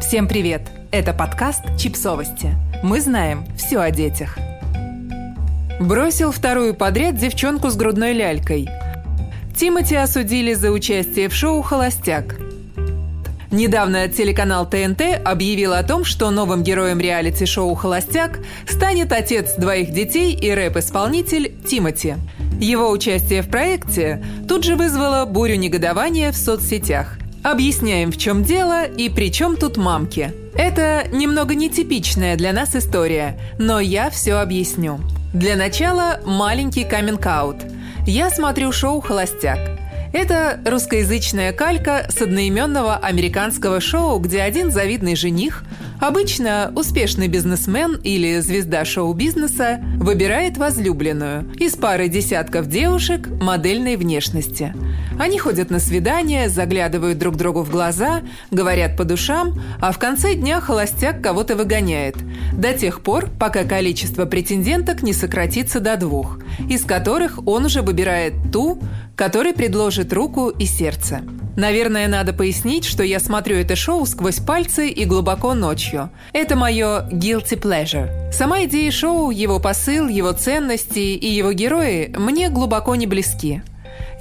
Всем привет! Это подкаст «Чипсовости». Мы знаем все о детях. Бросил вторую подряд девчонку с грудной лялькой. Тимати осудили за участие в шоу «Холостяк». Недавно телеканал ТНТ объявил о том, что новым героем реалити-шоу «Холостяк» станет отец двоих детей и рэп-исполнитель Тимати. Его участие в проекте тут же вызвало бурю негодования в соцсетях. Объясняем, в чем дело и при чем тут мамки. Это немного нетипичная для нас история, но я все объясню. Для начала маленький каминг-аут. Я смотрю шоу «Холостяк». Это русскоязычная калька с одноименного американского шоу, где один завидный жених – Обычно успешный бизнесмен или звезда шоу-бизнеса выбирает возлюбленную из пары десятков девушек модельной внешности. Они ходят на свидания, заглядывают друг другу в глаза, говорят по душам, а в конце дня холостяк кого-то выгоняет. До тех пор, пока количество претенденток не сократится до двух, из которых он уже выбирает ту, которой предложит руку и сердце. Наверное, надо пояснить, что я смотрю это шоу сквозь пальцы и глубоко ночью. Это мое guilty pleasure. Сама идея шоу, его посыл, его ценности и его герои мне глубоко не близки.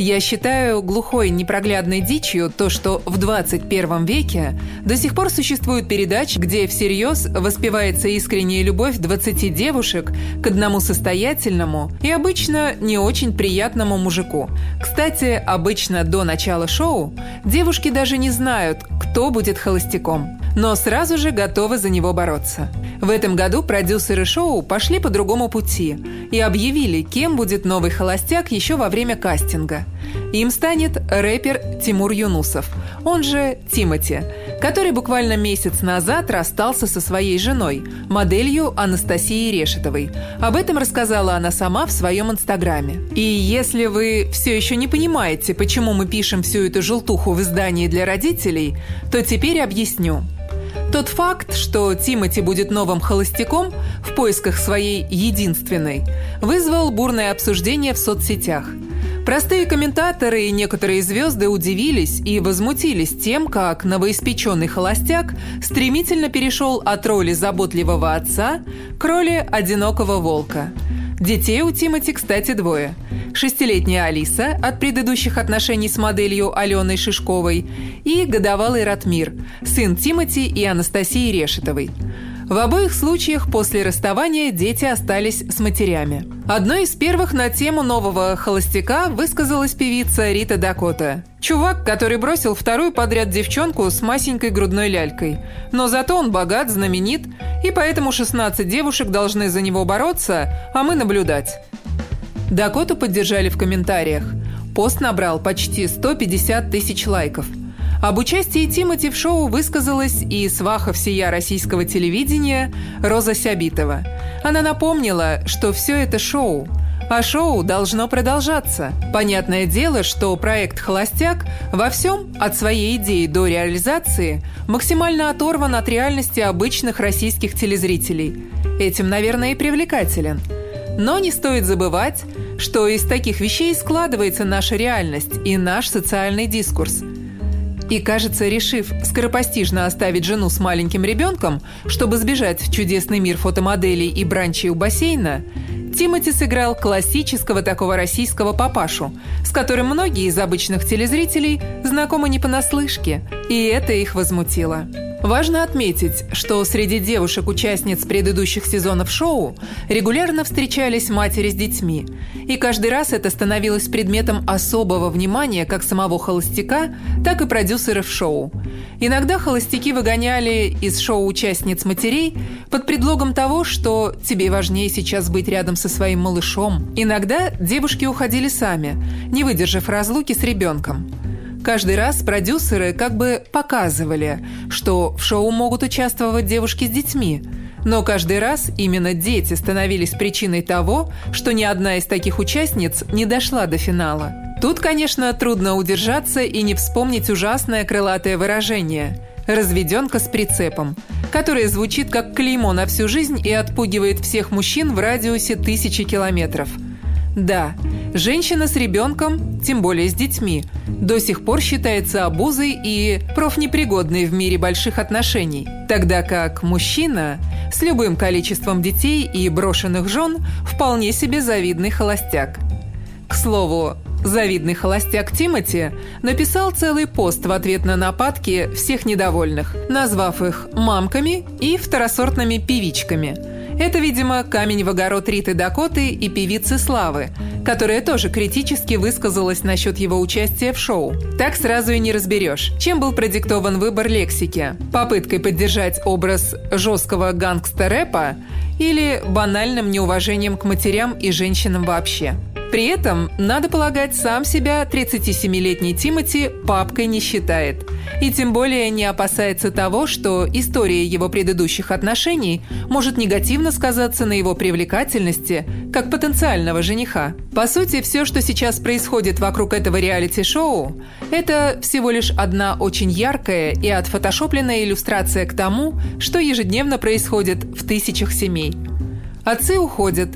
Я считаю глухой непроглядной дичью то, что в 21 веке до сих пор существуют передачи, где всерьез воспевается искренняя любовь 20 девушек к одному состоятельному и обычно не очень приятному мужику. Кстати, обычно до начала шоу девушки даже не знают, кто будет холостяком, но сразу же готовы за него бороться. В этом году продюсеры шоу пошли по другому пути и объявили, кем будет новый холостяк еще во время кастинга. Им станет рэпер Тимур Юнусов, он же Тимати, который буквально месяц назад расстался со своей женой, моделью Анастасией Решетовой. Об этом рассказала она сама в своем инстаграме. И если вы все еще не понимаете, почему мы пишем всю эту желтуху в издании для родителей, то теперь объясню. Тот факт, что Тимати будет новым холостяком в поисках своей единственной, вызвал бурное обсуждение в соцсетях – Простые комментаторы и некоторые звезды удивились и возмутились тем, как новоиспеченный холостяк стремительно перешел от роли заботливого отца к роли одинокого волка. Детей у Тимати, кстати, двое. Шестилетняя Алиса от предыдущих отношений с моделью Аленой Шишковой и годовалый Ратмир, сын Тимати и Анастасии Решетовой – в обоих случаях после расставания дети остались с матерями. Одной из первых на тему нового холостяка высказалась певица Рита Дакота. Чувак, который бросил вторую подряд девчонку с масенькой грудной лялькой. Но зато он богат, знаменит, и поэтому 16 девушек должны за него бороться, а мы наблюдать. Дакоту поддержали в комментариях. Пост набрал почти 150 тысяч лайков – об участии Тимати в шоу высказалась и сваха всея российского телевидения Роза Сябитова. Она напомнила, что все это шоу, а шоу должно продолжаться. Понятное дело, что проект «Холостяк» во всем, от своей идеи до реализации, максимально оторван от реальности обычных российских телезрителей. Этим, наверное, и привлекателен. Но не стоит забывать, что из таких вещей складывается наша реальность и наш социальный дискурс – и, кажется, решив скоропостижно оставить жену с маленьким ребенком, чтобы сбежать в чудесный мир фотомоделей и бранчей у бассейна, Тимати сыграл классического такого российского папашу, с которым многие из обычных телезрителей знакомы не понаслышке, и это их возмутило. Важно отметить, что среди девушек-участниц предыдущих сезонов шоу регулярно встречались матери с детьми, и каждый раз это становилось предметом особого внимания как самого холостяка, так и продюсеров шоу. Иногда холостяки выгоняли из шоу участниц матерей под предлогом того, что тебе важнее сейчас быть рядом со своим малышом. Иногда девушки уходили сами, не выдержав разлуки с ребенком. Каждый раз продюсеры как бы показывали, что в шоу могут участвовать девушки с детьми. Но каждый раз именно дети становились причиной того, что ни одна из таких участниц не дошла до финала. Тут, конечно, трудно удержаться и не вспомнить ужасное крылатое выражение «разведенка с прицепом», которое звучит как клеймо на всю жизнь и отпугивает всех мужчин в радиусе тысячи километров – Да, женщина с ребенком, тем более с детьми, до сих пор считается обузой и профнепригодной в мире больших отношений, тогда как мужчина с любым количеством детей и брошенных жен вполне себе завидный холостяк. К слову, завидный холостяк Тимати написал целый пост в ответ на нападки всех недовольных, назвав их «мамками» и «второсортными певичками», это, видимо, камень в огород Риты Дакоты и певицы Славы, которая тоже критически высказалась насчет его участия в шоу. Так сразу и не разберешь, чем был продиктован выбор лексики. Попыткой поддержать образ жесткого гангстер-рэпа или банальным неуважением к матерям и женщинам вообще. При этом, надо полагать, сам себя 37-летний Тимати папкой не считает. И тем более не опасается того, что история его предыдущих отношений может негативно сказаться на его привлекательности как потенциального жениха. По сути, все, что сейчас происходит вокруг этого реалити-шоу, это всего лишь одна очень яркая и отфотошопленная иллюстрация к тому, что ежедневно происходит в тысячах семей. Отцы уходят,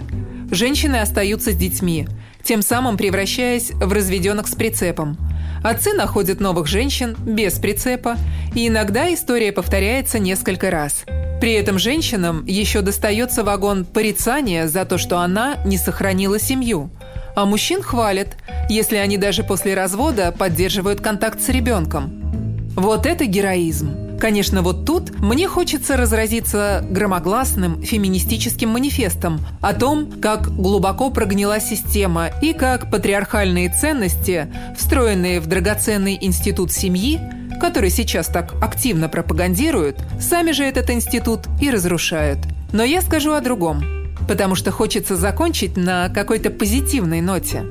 женщины остаются с детьми – тем самым превращаясь в разведенных с прицепом. Отцы находят новых женщин без прицепа, и иногда история повторяется несколько раз. При этом женщинам еще достается вагон порицания за то, что она не сохранила семью. А мужчин хвалят, если они даже после развода поддерживают контакт с ребенком. Вот это героизм. Конечно, вот тут мне хочется разразиться громогласным феминистическим манифестом о том, как глубоко прогнила система и как патриархальные ценности, встроенные в драгоценный институт семьи, который сейчас так активно пропагандируют, сами же этот институт и разрушают. Но я скажу о другом, потому что хочется закончить на какой-то позитивной ноте.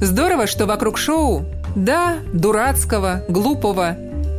Здорово, что вокруг шоу, да, дурацкого, глупого,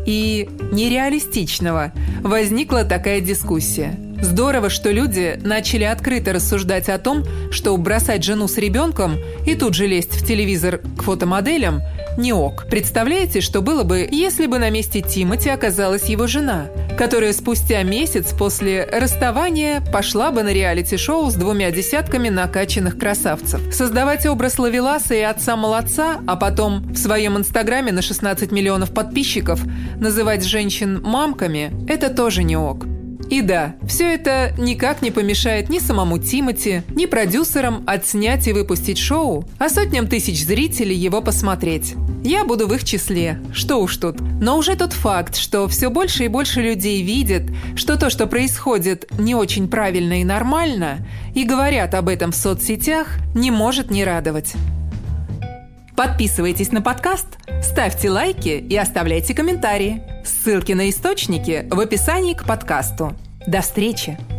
и нереалистичного возникла такая дискуссия. Здорово, что люди начали открыто рассуждать о том, что бросать жену с ребенком и тут же лезть в телевизор к фотомоделям – не ок. Представляете, что было бы, если бы на месте Тимати оказалась его жена, которая спустя месяц после расставания пошла бы на реалити-шоу с двумя десятками накачанных красавцев. Создавать образ Лавеласа и отца-молодца, а потом в своем инстаграме на 16 миллионов подписчиков называть женщин мамками – это тоже не ок. И да, все это никак не помешает ни самому Тимати, ни продюсерам отснять и выпустить шоу, а сотням тысяч зрителей его посмотреть. Я буду в их числе, что уж тут. Но уже тот факт, что все больше и больше людей видят, что то, что происходит, не очень правильно и нормально, и говорят об этом в соцсетях, не может не радовать. Подписывайтесь на подкаст, ставьте лайки и оставляйте комментарии. Ссылки на источники в описании к подкасту. До встречи!